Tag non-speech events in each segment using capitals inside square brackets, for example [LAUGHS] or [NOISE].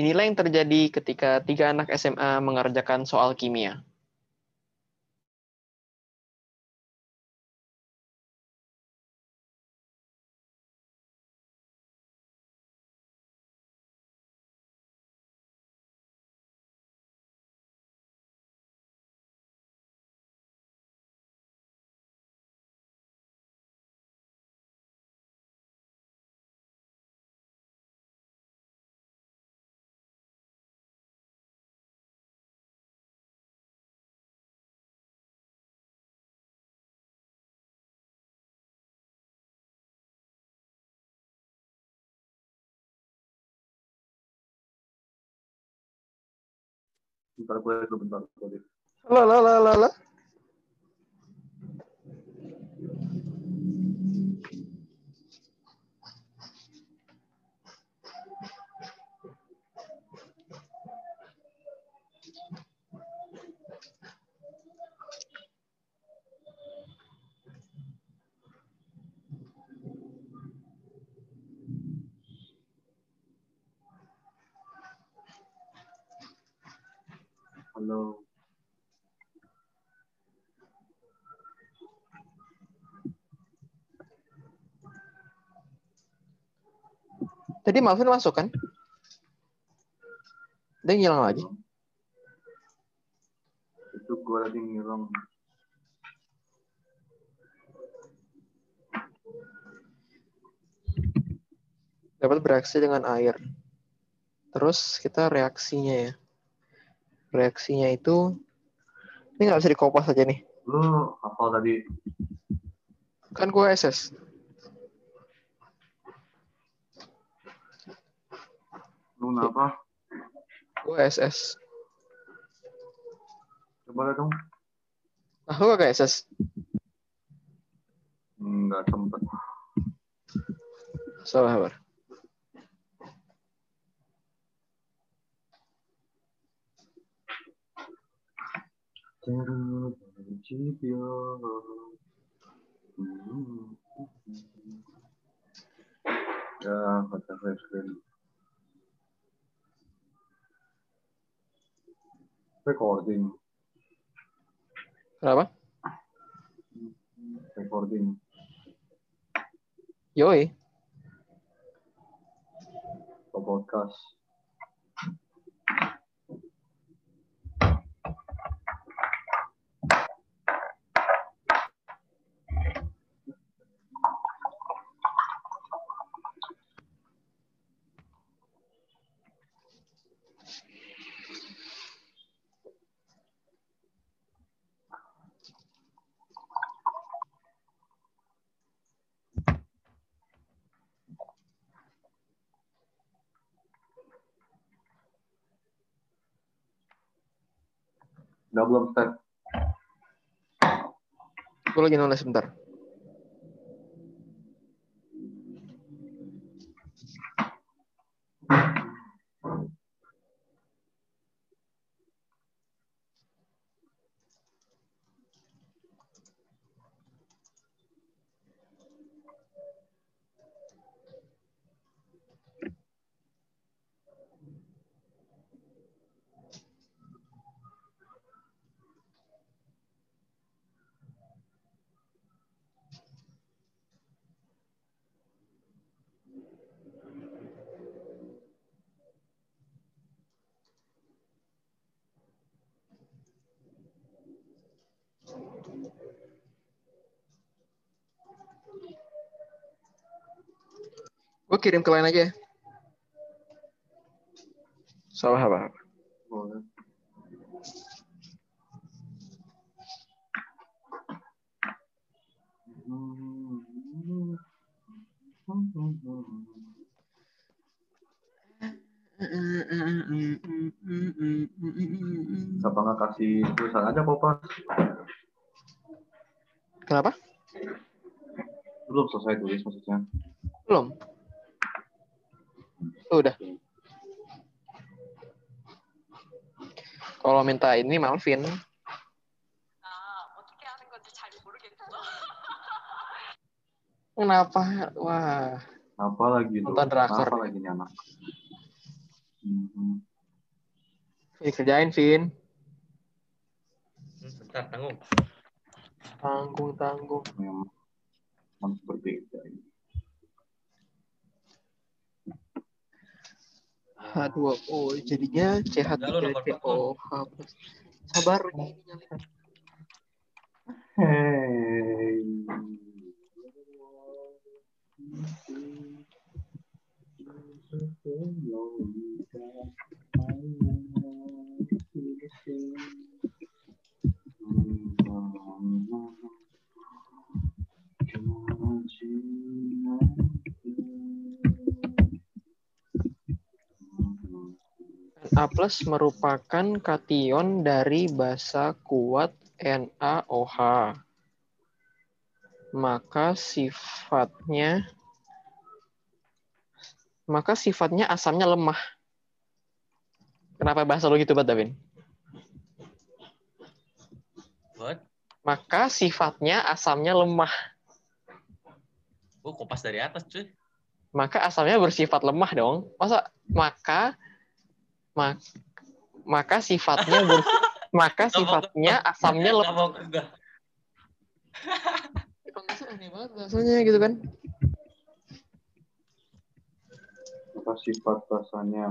Inilah yang terjadi ketika tiga anak SMA mengerjakan soal kimia. Bentar gue bentar. gue. Lah, lah, lah, lah, lah. Halo. Tadi Malvin masuk kan? Dia ngilang lagi. Itu gue lagi ngilang. Dapat bereaksi dengan air. Terus kita reaksinya ya. Reaksinya itu ini nggak bisa dikopas aja nih. Lu hafal tadi Kan gue SS. lu kenapa? Gue SS. Coba lihat dong. Ah, lu gak SS? Enggak sempet. Salah kabar. Ya, baca screen. Recording, Kenapa? recording. Yoi. Ke podcast. Udah belum start? Gue lagi nulis sebentar. Gue kirim ke lain aja ya. Salah apa? Boleh. Kenapa nggak kasih tulisan aja Papa? Kenapa? Belum selesai tulis maksudnya. Belum. Itu udah. Kalau minta ini Malvin. Kenapa? Wah. Apa lagi? Nonton drakor. Apa lagi nih anak? Hmm. ini kerjain, Vin. Hmm, bentar, tanggung. Tanggung, tanggung. Memang berbeda ini. H2O jadinya CH3COH plus. Sabar, ini. Hey. [LAUGHS] plus merupakan kation dari basa kuat NaOH. Maka sifatnya maka sifatnya asamnya lemah. Kenapa bahasa lo gitu, Bat Davin? What? Maka sifatnya asamnya lemah. Gue kopas dari atas, cuy. Maka asamnya bersifat lemah dong. Masa maka mak- maka sifatnya ber- [LAUGHS] maka sifatnya asamnya [LAUGHS] salah aneh banget bahasanya gitu kan. Apa sifat bahasanya?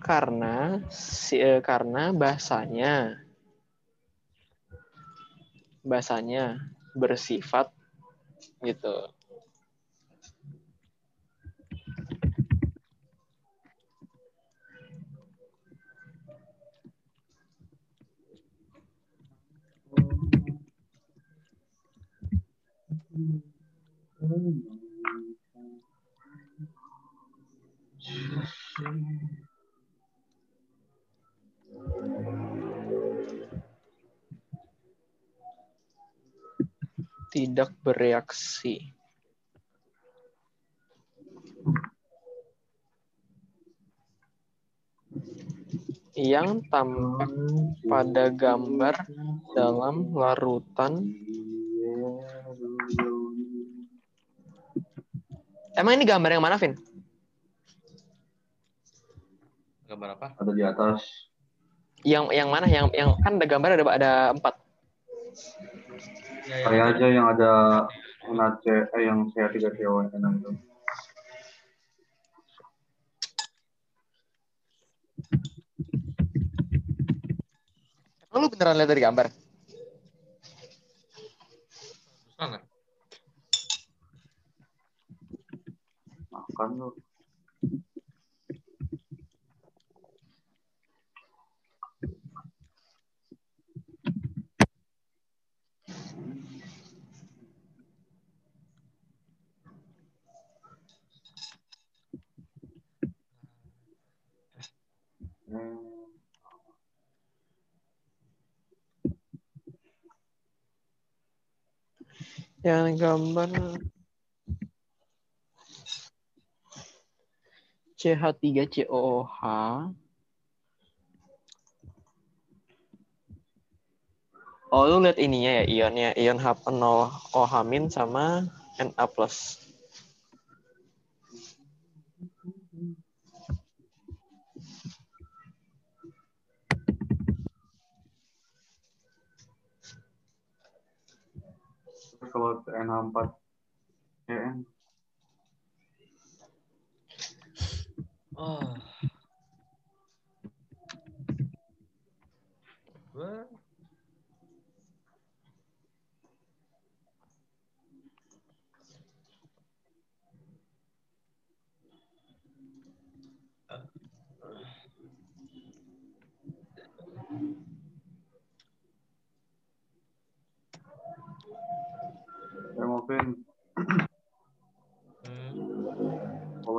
Karena si, eh, karena bahasanya bahasanya bersifat gitu. Tidak bereaksi. Yang tampak pada gambar dalam larutan. Emang ini gambar yang mana, Vin? Gambar apa? Ada di atas. Yang yang mana? Yang yang kan ada gambar ada ada empat. Ya, Kayak aja yang ada NAC, eh, yang saya tiga CON itu. Emang lu beneran lihat dari gambar? Lu. Hmm. Yang gambar CH3COOH Oh, lu lihat ininya ya, ionnya, ion H0 OH min sama Na+. Kalau NH4 CN Oh. Gua ya mungkin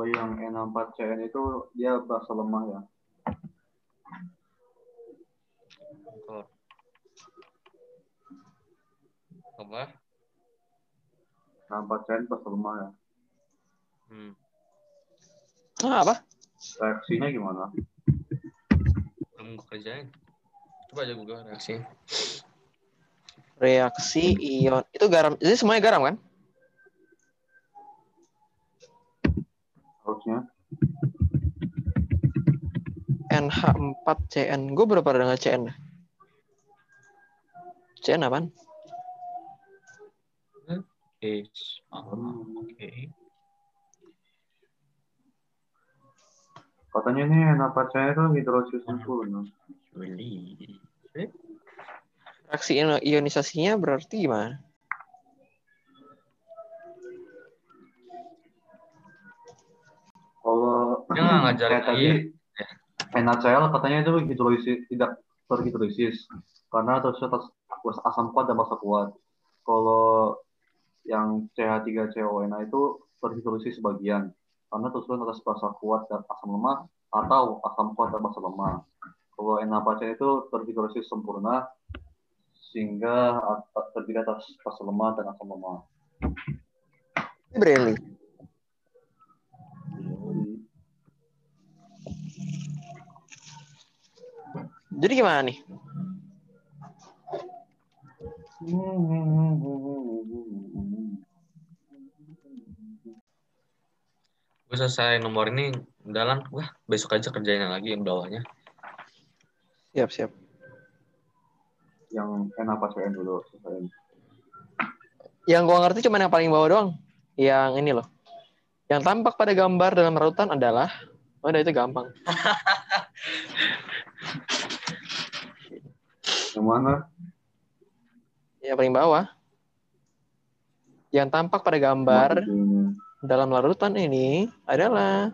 kalau yang N4 CN itu dia bahasa lemah ya. bentar. Apa? N4 CN bahasa lemah ya. Hmm. Ah, apa? Reaksinya gimana? Belum kerjain. Coba aja Google reaksi. Reaksi ion. Itu garam. Ini semuanya garam kan? Harusnya. NH4CN. Gue berapa dengan CN? CN apaan? Is. Oke. Katanya nih NH4CN itu hidrolisis sempurna. Juli. Reaksi io- ionisasinya berarti gimana? Dia nggak ngajarin kayak tadi iya. NaCl katanya itu hidrolisis tidak terhidrolisis karena terus atas asam kuat dan basa kuat. Kalau yang CH3CONA itu terhidrolisis sebagian karena terus atas basa kuat dan asam lemah atau asam kuat dan basa lemah. Kalau NH4CN itu terhidrolisis sempurna sehingga at- terdiri atas basa lemah dan asam lemah. Breli. Jadi gimana nih? Gue selesai nomor ini dalam wah besok aja kerjain yang lagi yang bawahnya. Siap, siap. Yang NH4CN dulu selesai. Yang gua ngerti cuma yang paling bawah doang. Yang ini loh. Yang tampak pada gambar dalam larutan adalah Oh, udah itu gampang. [LAUGHS] Yang mana? Yang paling bawah. Yang tampak pada gambar Ini. dalam larutan ini adalah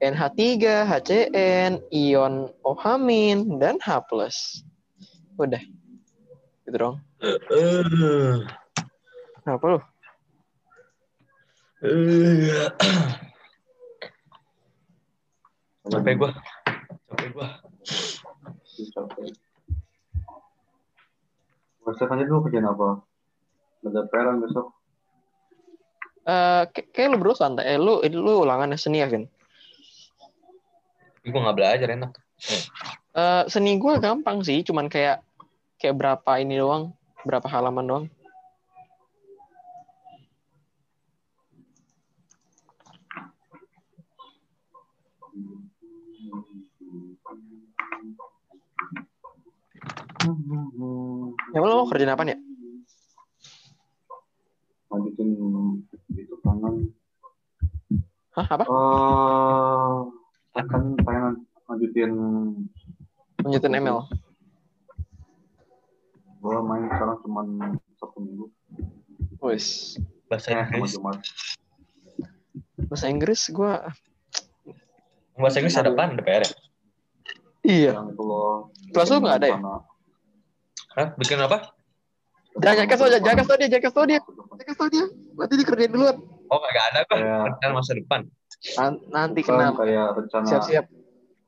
NH3, HCN, ion OH- dan H+. Udah. Gitu dong. Apa lu? Capek gua. Capek gua. Capek. Aja dulu kerjaan apa? Ada PR kan besok? Eh, kayak kayak lu berdua santai. Eh, lu, lu ulangannya seni ya, Vin? Gua nggak belajar enak. Eh, seni gue gampang sih, cuman kayak kayak berapa ini doang, berapa halaman doang. Ya lo mau kerjaan apa ya? Lanjutin itu tangan. Hah, apa? Eh, kan pengen lanjutin Lanjutin ML. gua main sekarang cuman satu minggu. Bahasa Eh, sama Inggris. Bahasa Inggris gue Bahasa Inggris ada apa? Ada PR ya? iya. Kelas lu nggak ada ya? Sana. Hah? Bikin apa? Jangan jangan kasih dia, jangan kasih dia, jangan kasih dia. Jangan kasih dia. Nanti dikerjain duluan. Oh nggak ada kok. Kayak- Rencana masa depan. Nan- Nanti Kan kenapa? kayak rencana Siap-siap.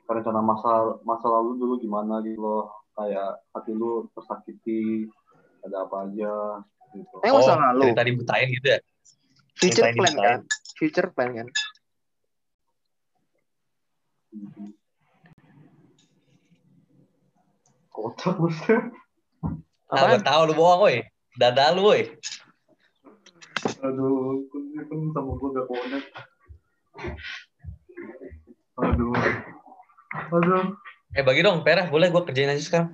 rencana masa masa lalu dulu gimana gitu loh. Kayak hati lu tersakiti, ada apa aja gitu. Eh masa oh, lalu. Dari tadi butain gitu ya? Future plan dibutain. kan? Future plan kan? Mhm. Kocak buset. Ah, tahu lu bohong, woi. Dada lu, woi. Aduh, kan kan sama gue gak connect. Aduh. Aduh. Eh bagi dong, PR boleh gua kerjain aja sekarang.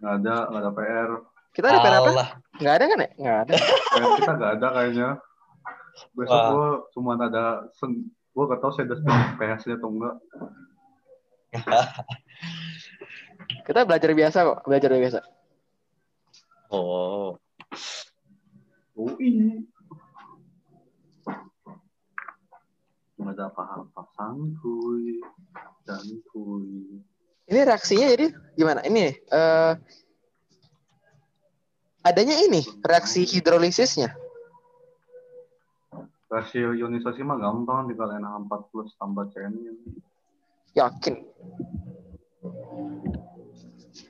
Nggak ada, nggak ada PR. Kita ada PR apa? Nggak ada kan ya? Nggak ada. PR kita nggak ada kayaknya. Besok Wah. gue cuma ada sen gue gak tau saya ada PS-nya atau enggak. [LAUGHS] Kita belajar biasa kok. Belajar biasa. Oh. UI. Nggak ada apa-apa santuy dan kuy. Ini reaksinya jadi gimana? Ini eh adanya ini reaksi hidrolisisnya. Rasio ionisasi mah gampang tinggal NH4 plus tambah CN Yakin.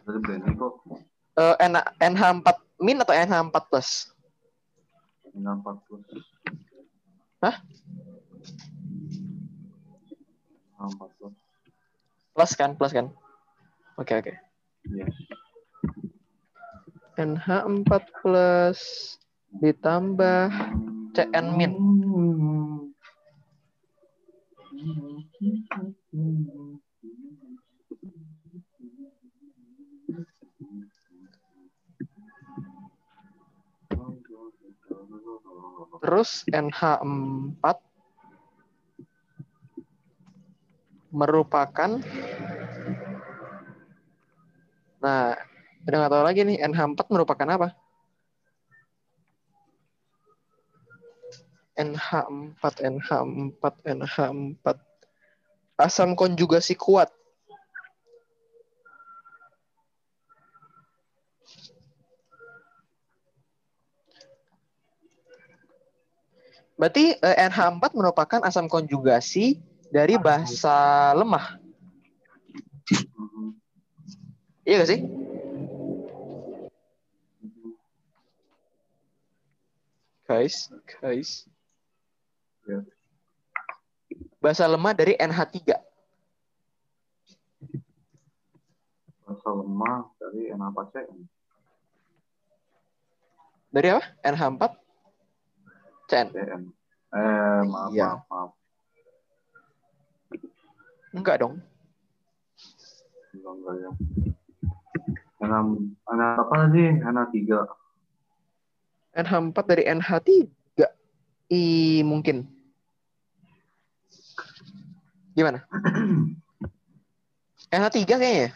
Dari Brandy kok Eh N NH4 min atau NH4 plus? NH4 plus. Hah? NH4 plus. Plus kan? Plus kan? Oke oke. Iya. NH4 plus ditambah CN min. Terus NH4 merupakan Nah, udah nggak tahu lagi nih NH4 merupakan apa? NH4, NH4, NH4. Asam konjugasi kuat. Berarti eh, NH4 merupakan asam konjugasi dari basa lemah. Iya gak sih? Guys, guys. Basa lemah dari NH3. Rasa lemah dari NH4CN. Dari apa? NH4? CN. CN. Eh, maaf, Iya. maaf, maaf. Enggak dong. Enggak, enggak ya. NH, NH apa sih? NH3. NH4 dari NH3. I mungkin. Gimana? [CLEARS THROAT] NH3 kayaknya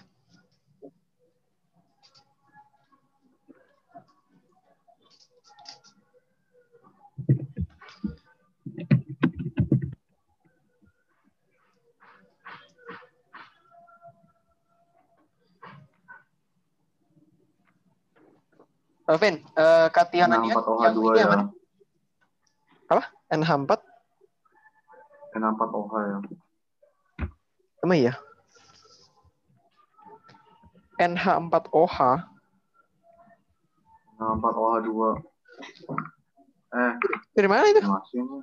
Oh, Vin, eh, kationannya yang NH4OH2 ini yang ya. mana? NH4 NH4OH ya. Emang iya? NH4OH NH4OH2. Eh, dari mana itu? masih nih.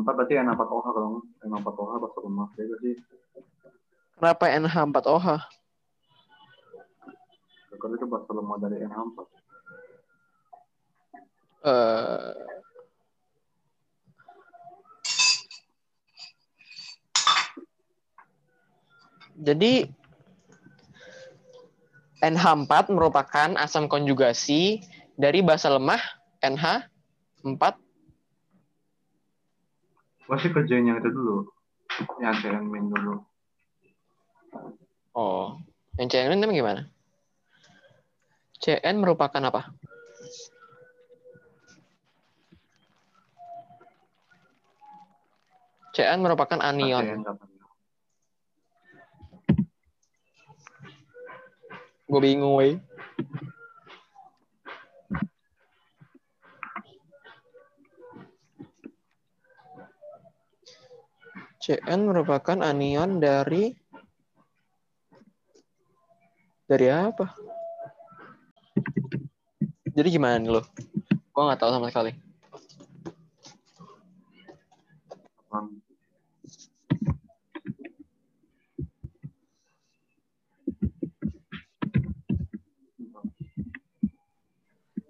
NH4 berarti NH4OH kalau nggak. NH4OH bahasa lemah ya sih. Kenapa NH4OH? Kalau itu bahasa lemah dari NH4. Eh Jadi NH4 merupakan asam konjugasi dari basa lemah NH4 Masih kerjain yang itu dulu. Yang min dulu. Oh, yang CN itu gimana? CN merupakan apa? CN merupakan anion. Gue bingung, wey. CN merupakan anion dari dari apa? Jadi gimana nih lo? Gue nggak tahu sama sekali.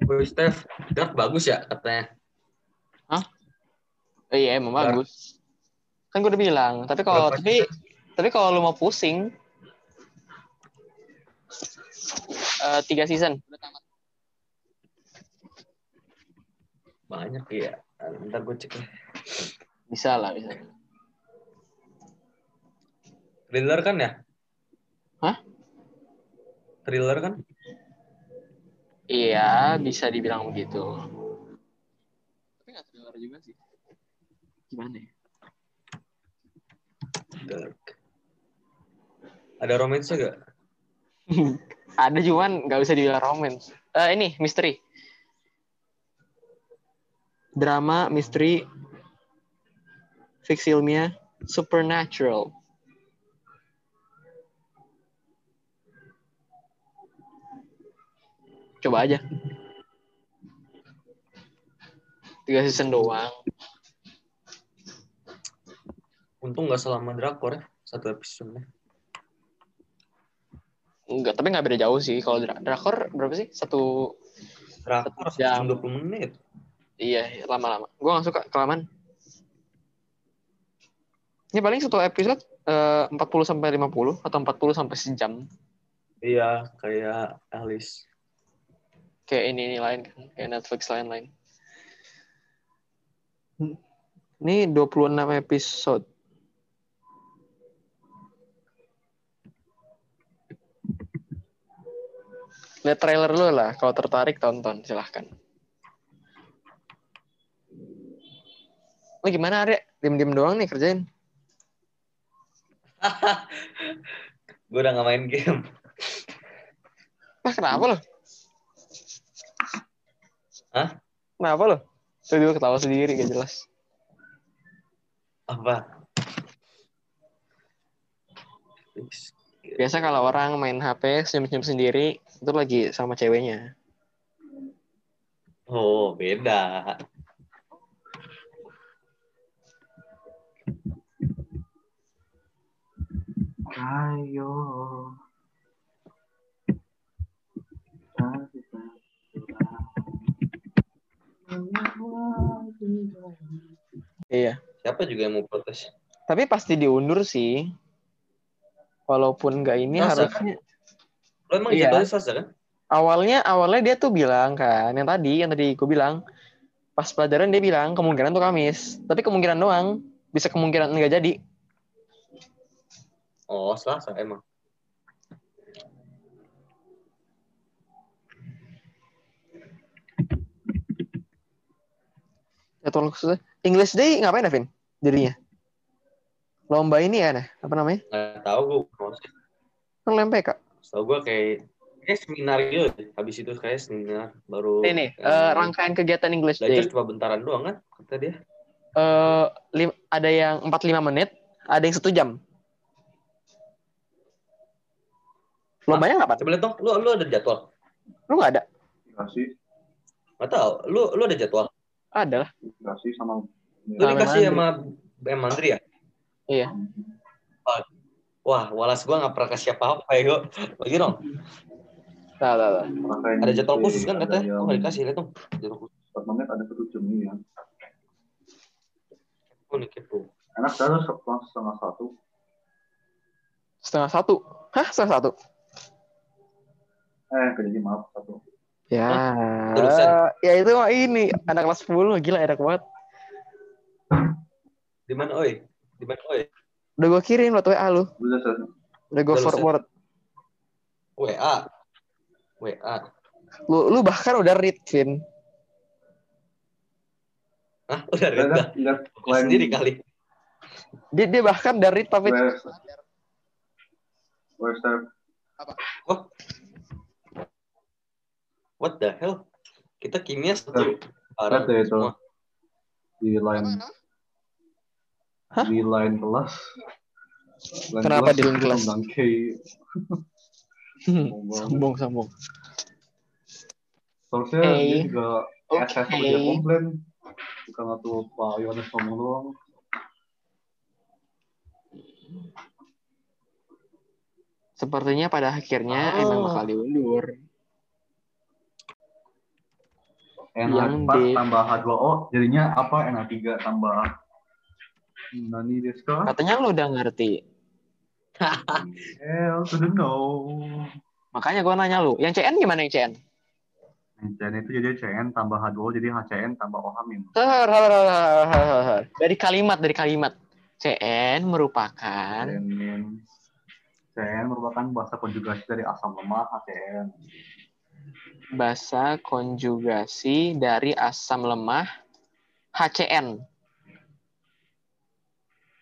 Wih, Steph, draft bagus ya katanya. Oh, iya emang Nah. bagus. Kan gue udah bilang. Tapi kalau tapi tapi kalau lu mau pusing eh, tiga season. Banyak ya. Ntar gue cek. Bisa lah bisa. Thriller kan ya? Hah? Thriller kan? Iya bisa dibilang begitu. Tapi nggak thriller juga sih. Gimana ya? Dark. Ada romance gak? [LAUGHS] Ada cuman nggak usah dibilang romance. Eh, ini misteri. Drama, misteri, fiksi ilmiah, supernatural. Coba aja. Tiga season doang. Untung gak selama drakor ya. Satu episode. Enggak, tapi nggak beda jauh sih. Kalau dra- drakor berapa sih? Satu Drakor Jam. 20 menit. Iya, lama-lama. Gue gak suka kelamaan. Ini paling satu episode eh, 40 sampai 50 atau 40 sampai sejam. Iya, kayak Alice. Kayak ini ini lain kan, kayak Netflix lain-lain. Ini 26 episode. Lihat trailer dulu lah, kalau tertarik tonton, silahkan. Lo gimana Arya? Diem-diem doang nih kerjain. [LAUGHS] Gue udah gak main game. Ah, kenapa lo? Hah? Kenapa lo? Tiba-tiba ketawa sendiri, gak jelas. Apa? Biasa kalau orang main HP senyum-senyum sendiri, itu lagi sama ceweknya. Oh, beda. Ayo. Iya. Siapa juga yang mau protes? Tapi pasti diundur sih. Walaupun nggak ini Masa? harusnya Lo emang Iya. jadwalnya Selasa kan? awalnya awalnya dia tuh bilang kan yang tadi yang tadi gue bilang pas pelajaran dia bilang kemungkinan tuh Kamis tapi kemungkinan doang bisa kemungkinan nggak jadi Oh, Selasa emang. jadwal khususnya English Day ngapain Davin jadinya lomba ini ya nah, apa namanya Nggak tahu gue. kan lempek kak Tahu gue kayak kayak seminar gitu. Habis itu kayak seminar baru. ini eh, rangkaian kegiatan English Belajar Day cuma bentaran doang kan kata dia. Eh, lim- ada yang 45 menit ada yang satu jam lombanya kapan Coba lihat dong, lu lu ada jadwal? lu nggak ada Dikasih, Nggak tahu. Lu lu ada jadwal? ada lah dikasih sama Lu Sama dikasih Mandri. sama M Mandri ya? Iya. Wah, walas gua nggak pernah kasih apa-apa ya, gua. Lagi dong. Nah, nah, nah. Ada jadwal khusus kan ada katanya? yang Oh, nggak dikasih, lihat dong. Jadwal khusus. menit ada satu jam ini ya. Oh, nih kepo. Enak dah setelah setengah satu. setengah satu hah setengah satu Eh, kejadi maaf satu. Ya, Terusan. ya itu mah ini anak kelas 10 gila enak banget. Di mana, oi? Di mana, oi? Udah gue kirim buat WA lu. Udah. Udah gue forward. WA. WA. Lu lu bahkan udah read, Vin. Hah, udah lihat Gua sendiri kali. Dia dia bahkan udah read tapi Where's, where's the What the hell? Kita kimia satu. Parah deh itu semua. di line Hah? di line kelas. Line Kenapa di line kelas? Sombong sombong. Soalnya Hey. dia juga Oke. SS dia komplain. Bukan tuh Pak Yohanes ngomong doang. Sepertinya pada akhirnya Oh. emang bakal diundur. Yang NH4 di- tambah H2O jadinya apa NH3 tambah Nani desu ka? Katanya lu udah ngerti. Hell to the no. Makanya gue nanya lu, yang CN gimana yang CN? CN itu jadi CN tambah H2O jadi HCN tambah OH har. Dari kalimat dari kalimat. CN merupakan CN. CN merupakan bahasa konjugasi dari asam lemah HCN. bahasa konjugasi dari asam lemah HCN.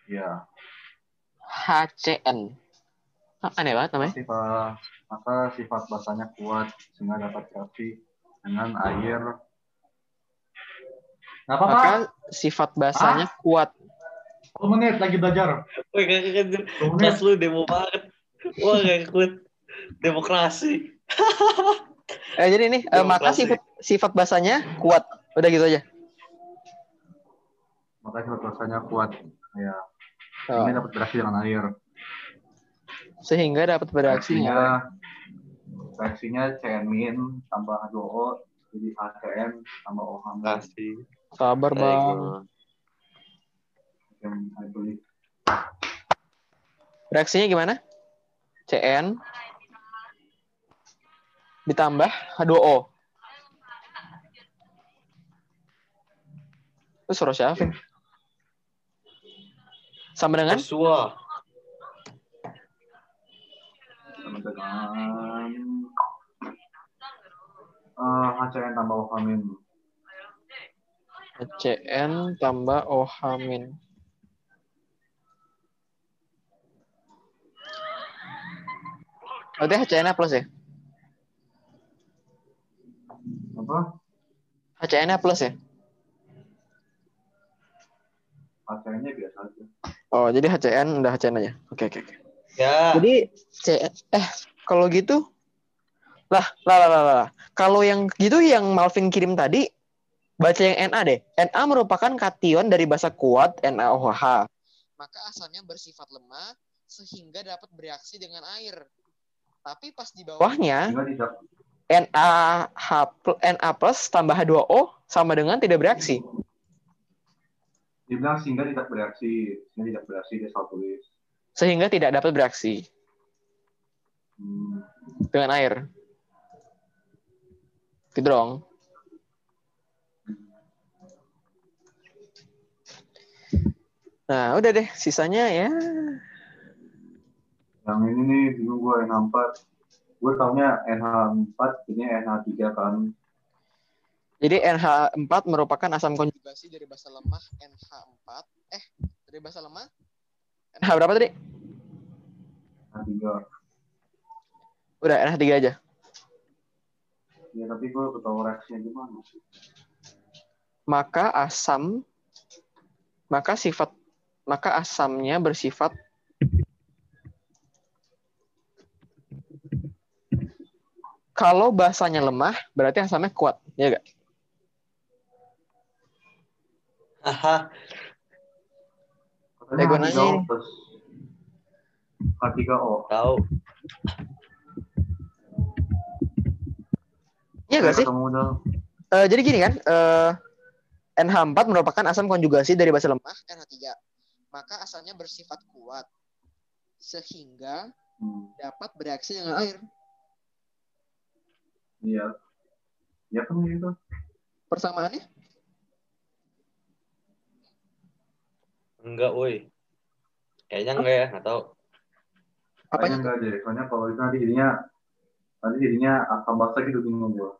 Ya, HCN. Ah, aneh banget namanya. sifat maka sifat basanya kuat sehingga dapat reaksi dengan air. Nggak apa-apa. Maka sifat basanya kuat. 10 menit lagi belajar. Woi, gak keren. 10 menit. Kelas lu demo banget. Wah, gak ikut. Demokrasi. Eh, jadi nih, eh, maka Demokrasi. sifat sifat basanya kuat. Udah gitu aja. Maka sifat basanya kuat. Ya, Oh. ini dapat reaksi dengan air. Sehingga dapat bereaksi dengan reaksinya reaksinya CN min tambah H2O jadi HCN tambah OH Kasih. Sabar, Bang. Reaksinya gimana? CN ditambah H2O. Itu suruh siapa? Sama dengan Joshua. sama dengan eh, HCN tambah OH min CN tambah OH min. Berarti HCN plus ya? apa HCN plus ya? HCN-nya biasa aja Oh, jadi HCN udah HCN aja. Oke, oke, oke. Ya. Jadi CN eh kalau gitu lah lah lah lah, lah. Kalau yang gitu yang Malvin kirim tadi baca yang Na deh. Na merupakan kation dari basa kuat NaOH. Maka asalnya bersifat lemah sehingga dapat bereaksi dengan air. Tapi pas di bawahnya NaH Na plus tambah H2O sama dengan tidak bereaksi. Dibilang sehingga tidak bereaksi sehingga tidak bereaksi dia salah tulis Sehingga tidak dapat bereaksi hmm. dengan air. Gitu dong. Nah, udah deh. Sisanya ya yang ini nih bingung gue NH4 gue taunya NH4 ini NH3 kan Jadi NH4 merupakan asam konjugasi dari basa lemah NH4. Eh, dari basa lemah? NH berapa tadi? NH3 Udah, NH3 aja. ya tapi gue tahu reaksinya gimana Maka asam maka sifat maka asamnya bersifat kalau bahasanya lemah berarti asamnya kuat, ya gak? Haha. Eh, gua Katanya nanya H3O ini. plus H3O Tahu. Iya gak sih? Eh, jadi gini kan, eh, NH4 merupakan asam konjugasi dari basa lemah NH3. Maka asamnya bersifat kuat sehingga hmm. dapat bereaksi dengan air. iya ya kan gitu Persamaannya? Enggak, woi. Kayaknya enggak ya, enggak tahu. Kayaknya Apanya? enggak deh soalnya kalau itu nanti jadinya nanti jadinya asam basa gitu bingung gue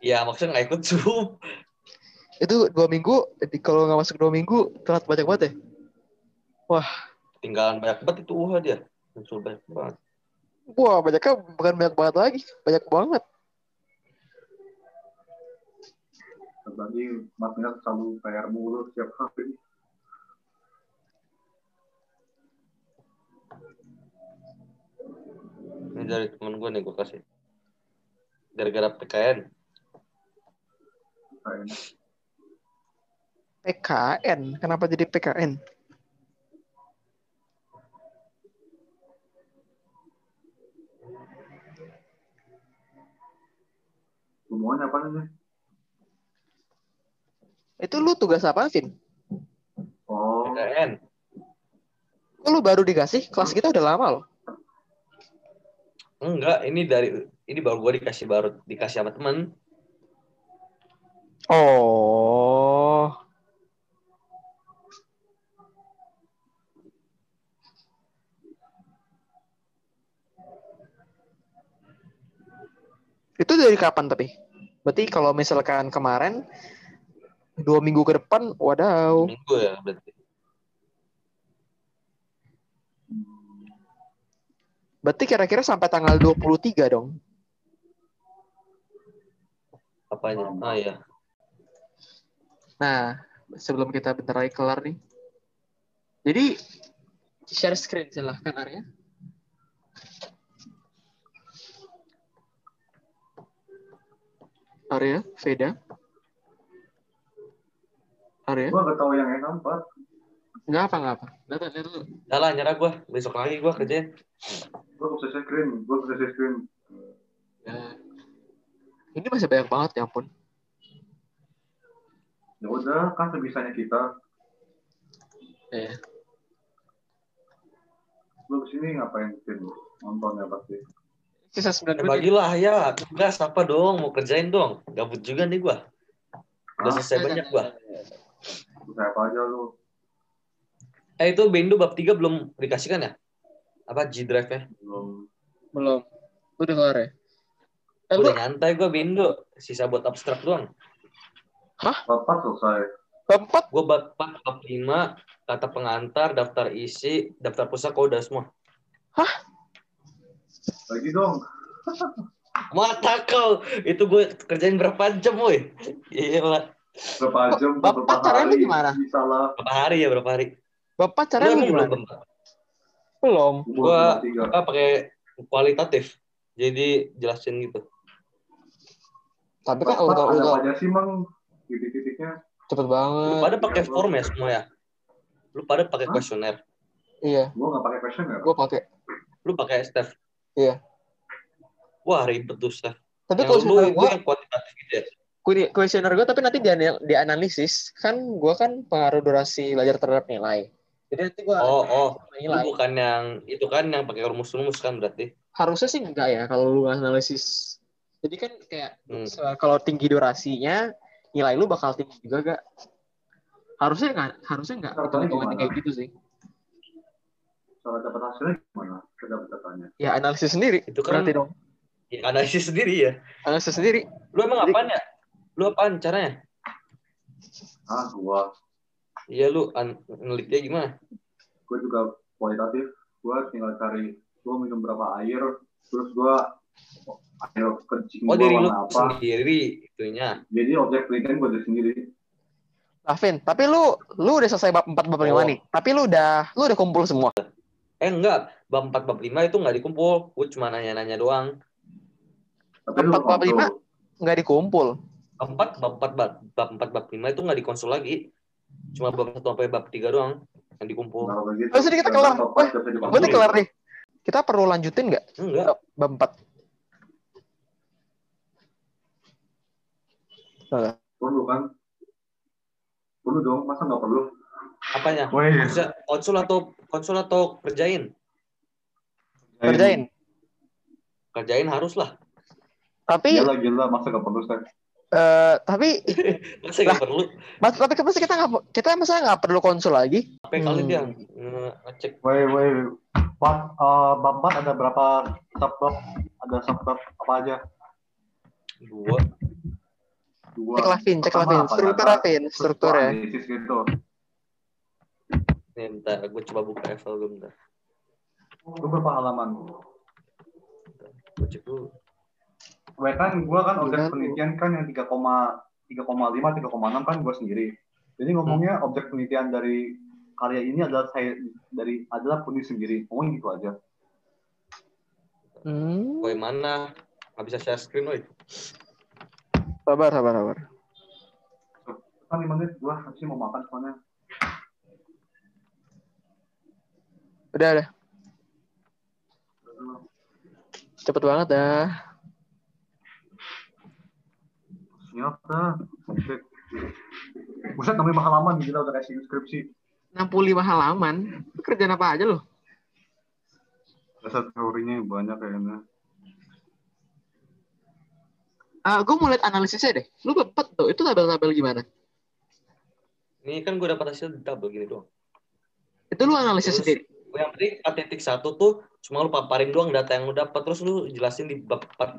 Ya, maksudnya enggak ikut Zoom. [LAUGHS] Itu dua minggu, jadi kalau nggak masuk dua minggu, telat banyak banget ya? Tinggalan banyak banget itu UH dia. Muncul banyak banget. Wah, banyaknya bukan banyak banget lagi, banyak banget. Terbagi matnya selalu PR mulu setiap hari Ini dari temen gue nih gue kasih. Gara-gara PKN. PKN, kenapa jadi PKN? semuanya apa nih Itu lu tugas apa, Vin? oh PKN. Kok lu baru dikasih? Kelas kita udah lama loh. Enggak, ini dari ini baru gue dikasih baru dikasih sama temen. Oh. Itu dari kapan tapi? Berarti kalau misalkan kemarin dua minggu ke depan, wadaw. Minggu ya berarti. Berarti kira-kira sampai tanggal 23 dong. Apanya? Ah ya. Nah, sebelum kita bentar lagi kelar nih. Jadi, share screen silahkan Arya. Arya, Veda. Arya, gak tahu yang NH4 nggak apa nggak apa. Lihat lihat dulu. Udah lah, nyerah gue. Besok lagi gue kerjain. Gue bisa share screen, gue bisa share screen. Ya. Ini masih banyak banget ya ampun. Ya udah, kan sebisanya kita. Iya. Lu ke sini ngapain, Vin? Nonton ya pasti. Sisa 9 Ya, menit. bagilah ya, tugas apa dong? Mau kerjain dong. Gabut juga nih gua. Udah Hah? selesai banyak gua. Bisa apa aja lu. Eh itu Bendo bab 3 belum dikasihkan ya? Apa G Drive-nya? Belum. Belum. Lu udah kelar ya? Eh, lu Udah nyantai gua Bendo. Sisa buat abstrak doang. Bapak selesai. bab 4 Gua bab 4, bab 5, kata pengantar, daftar isi, daftar pusaka udah semua. Lagi dong. Mata kau, itu gue kerjain berapa jam, woi? Gila. Berapa jam, Bapak caranya hari. gimana? Bisa lah. Berapa hari ya, berapa hari? Bab 4 Lu caranya emang gimana? belum bab? Belum. Gua apa pakai kualitatif. Jadi jelasin gitu. Tapi kan Bapak udah udah apa aja sih, Mang? Titik-titiknya. cepet Lu banget. pada pakai form ya semua ya? Lu pada pakai kuesioner. Iya, Gue nggak pakai question ya? gua pakai. Lu pakai Steph. Iya. Wah, ribet tuh, Steph. Tapi kalau lu, lu gua yang kuantitatif gitu ya? Kuesioner gue tapi nanti dia dianalisis kan gue kan pengaruh durasi belajar terhadap nilai jadi nanti gue Oh, oh. Nilai bukan yang itu kan yang pakai rumus-rumus kan berarti. harusnya sih enggak ya kalau lu analisis jadi kan kayak Hmm. kalau tinggi durasinya nilai lu bakal tinggi juga gak harusnya enggak harusnya enggak gimana? kayak gitu sih Cara dapat hasilnya gimana? Dapat datanya. ya analisis sendiri Itu kan- berarti dong Ya, analisis sendiri ya. analisis sendiri Lu emang Jadi- apaan ya? Lu apaan caranya? Ah, gua. Iya lu an gimana? Gue juga kualitatif. Gue tinggal cari gue minum berapa air, terus gue air kencing Oh diri lu apa. sendiri itunya. Jadi objek penelitian gue sendiri. Lavin tapi lu lu udah selesai bab 4 bab 5 Oh. nih tapi lu udah lu udah kumpul semua Eh enggak, bab 4 bab 5 itu enggak dikumpul. Gue cuma nanya-nanya doang. Tapi lu Empat bab konsul. lima? nggak dikumpul Bab 4 bab 4 bab bab 4 bab 5 itu enggak dikonsul lagi. Cuma bab 1 sampai bab 3 doang yang dikumpul. Nah, begitu. Oh, sedikit Dan kelar. Wah, empat berarti kelar nih kita perlu lanjutin nggak Enggak. bab 4 Perlu kan? Perlu dong, masa nggak perlu? Apanya? Bisa konsul atau konsul atau kerjain? kerjain Kerjain harus lah. tapi Gila, gila, masa nggak perlu, Seth? Eh, tapi [LAUGHS] Masa nggak perlu? mas tapi masa kita nggak kita masa nggak perlu konsul lagi Apa kali Hmm. dia nge- ngecek? Woi, woi, Pak, eh, bab empat ada berapa subbab? Ada subbab apa aja? Dua. Dua. cek Lavin cek Lavin struktur Lavin struktur ya gitu. Nih, bentar. Gue coba buka Evel gue bentar. Itu berapa halaman? Gue cek dulu. Gue kan, gue kan objek Tiga. penelitian kan yang 3,5, 3,6 kan gue sendiri. Jadi ngomongnya objek penelitian dari karya ini adalah saya dari adalah Puni sendiri. Ngomong gitu aja. hmm. Woi mana? Gak bisa share screen, woi. sabar sabar sabar Kan 5 menit gue masih mau makan soalnya. udah udah cepet banget dah Siap dah. Buset. Buset namanya halaman gila udah kasih skripsi. 65 halaman kerjaan apa aja lo Dasar teorinya banyak kayaknya. Ah, gue mau lihat analisisnya deh lu bepet tuh itu tabel-tabel gimana Ini kan gue dapat hasil double gini doang. itu lu analisis Terus, sendiri Yang penting 4 titik satu tuh cuma lu paparin doang data yang lu dapat terus lu jelasin di bab 4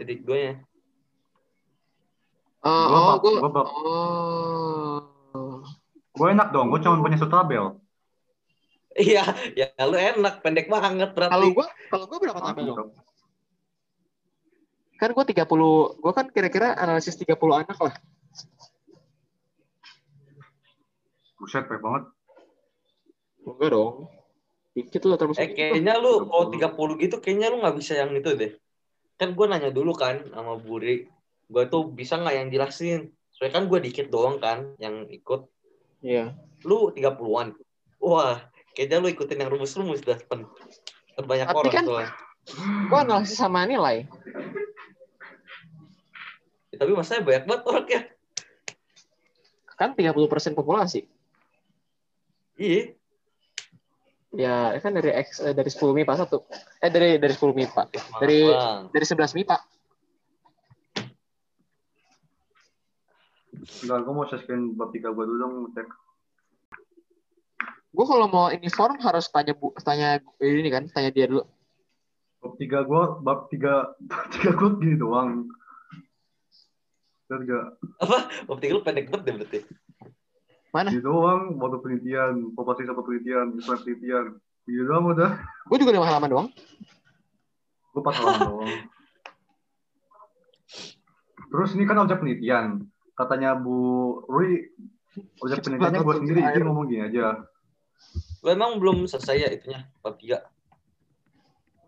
titik 2 nya. oh Gua oh gue gua oh Gue enak dong, gue cuma punya satu tabel. Iya, ya lu enak, pendek banget berarti. kalau gue kalau gue berapa tabel dong kan gue 30 gue kan kira-kira analisis 30 anak lah Buset, banyak banget. enggak dong dikit lah termasuk Eh kayaknya lu kalau 30 gitu kayaknya lu nggak bisa yang itu deh. Kan gue nanya dulu kan sama Buri, gue tuh bisa nggak yang jelasin? Soalnya kan gue dikit doang kan yang ikut. iya Lu 30-an. Wah, kayaknya lu ikutin yang rumus-rumus dah pen. Banyak Tapi orang kan- soalnya. Gue analisis sama nilai. Ya, tapi masanya banyak banget orangnya. Kan 30% populasi. Iya. Ya, kan dari X, eh, dari 10 MIPA satu. Eh, dari dari 10 MIPA. Dari-. Dari 11 MIPA. Enggak, gue mau share bab tiga gue dulu dong, cek. Gue kalau mau uniform harus tanya bu, tanya ini kan, tanya dia dulu. Bab tiga gue, bab tiga, bab tiga gue gini doang. Lihat gak? Optik lu pendek banget deh berarti. Mana? Gini doang, waktu penelitian, populasi sama penelitian, istilah penelitian. Gini doang udah. Gue juga lima halaman doang. Gue pas halaman doang. [LAUGHS] Terus ini kan objek penelitian. Katanya Bu Rui, objek penelitiannya gue sendiri, dia ngomong gini aja. Lu emang belum selesai ya itunya bab tiga.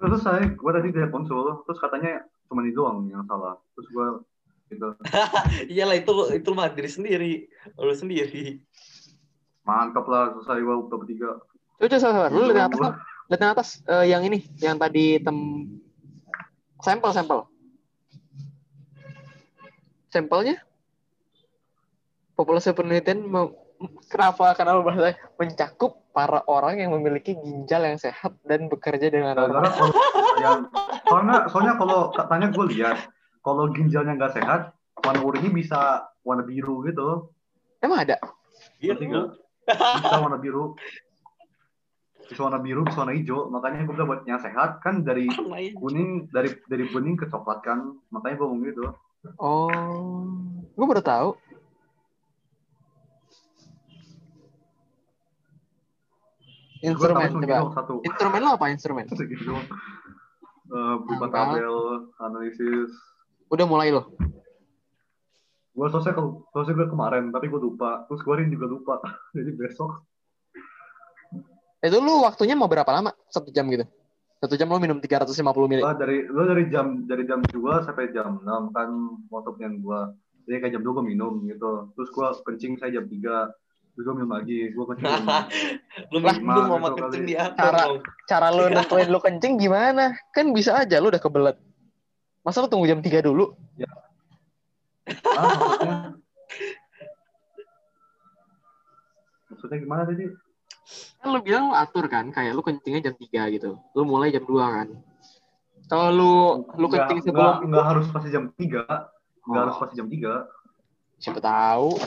Udah selesai, gue tadi dari konsul, terus katanya cuma ini doang yang salah. Terus gue gitu, [LAUGHS] Iyalah itu itu mah diri sendiri, lu sendiri. mantap lah, selesai gue bab tiga. Coba coba sabar. Lu lihat yang atas, lihat yang atas eh, yang ini, yang tadi tem sampel sampel. Sampelnya populasi penelitian kenapa karena bahasa mencakup para orang yang memiliki ginjal yang sehat dan bekerja dengan normal. Yang soalnya soalnya kalau katanya gue lihat kalau ginjalnya nggak sehat warna urinnya bisa warna biru gitu Emang ada? Nggak? bisa warna biru bisa warna biru bisa warna hijau makanya gue bilang buat yang sehat kan dari [LAUGHS] kuning dari dari kuning ke coklat kan makanya gue ngomong gitu Oh, gue baru tahu. Instrumen coba. satu Instrumen lo apa instrumen? doang Eh, buka tabel analisis Udah mulai lo. gue selesai ke selesai gue kemarin tapi gue lupa terus gue juga lupa [LAUGHS] jadi besok Itu lu waktunya mau berapa lama? Satu jam gitu? Satu jam lo minum 350 ml. Lah dari lo dari jam dari jam 2 sampai jam 6 kan waktu yang gua. Jadi kayak jam 2 gua minum gitu. Terus gua kencing saya jam 3. Terus gua minum lagi. Gua kencing [LAUGHS] Lu Lah, minum gitu sama kali. kencing di atas. Cara- dong. Cara lo nentuin lo kencing gimana? Kan bisa aja lo udah kebelet. Masa lo tunggu jam 3 dulu? ah, maksudnya. Maksudnya gimana tadi? Kan lo bilang lo atur kan, kayak lo kencingnya jam 3 gitu. Lo mulai jam 2 kan. Kalau lu lu kencing sebelum nggak harus pasti jam 3. Nggak Oh. harus pasti jam 3. siapa tahu.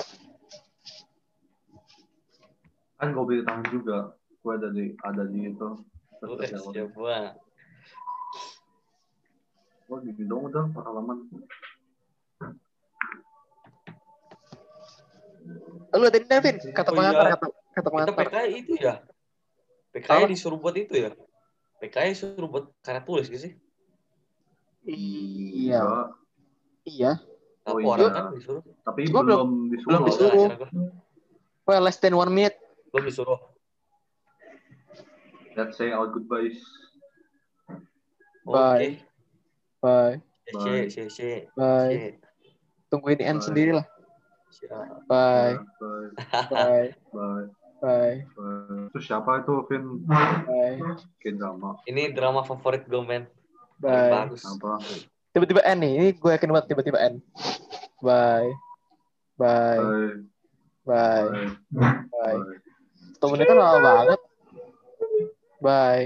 Kan gua beli tangan juga. Gua ada di ada di itu. Terus siapa? Gua gini dong udah pengalaman. Lu tadi Davin, kata Oh, pengantar iya. kata kata pengantar. PKI itu ya? PKI disuruh buat itu ya? PKI suruh buat karya tulis gitu sih? Iya. Iya. Oh, iya. kan disuruh? Tapi Gua belum- belum disuruh. belum disuruh. Well, less than one minute. Belum disuruh. Let's say our goodbyes. Bye. Bye. C, C, C, Bye. C. Tungguin end Bye. sendiri lah. Bye. Bye. Bye. [LAUGHS] Bye. Bye. Bye. Terus siapa itu Vin? Bye. Drama. Ini drama favorit gue, men. Bye. Bagus. Apa? Tiba-tiba end nih. Ini gue yakin banget tiba-tiba end. Bye. Bye. Bye. Bye. Bye. Bye. Bye. Menit kan lama banget. Bye.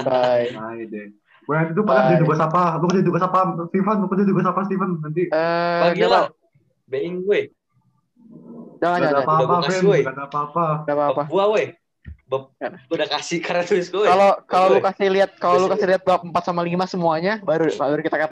Bye. Bye deh. Gue nanti tuh pada jadi tugas apa? Lu kerja tugas apa? Steven, lu kerja tugas apa Steven? Nanti Eh, jangan, lah. Being gue. jangan, Gak ada jangan. apa-apa, Vin. kasih, woy. Gak ada apa-apa. Gak apa-apa. Gua, weh. Udah kasih karya tulis gue. Kalau kalau lu Gue. kasih lihat kalau lu Kasih. kasih lihat bab 4 sama 5 semuanya baru baru kita kata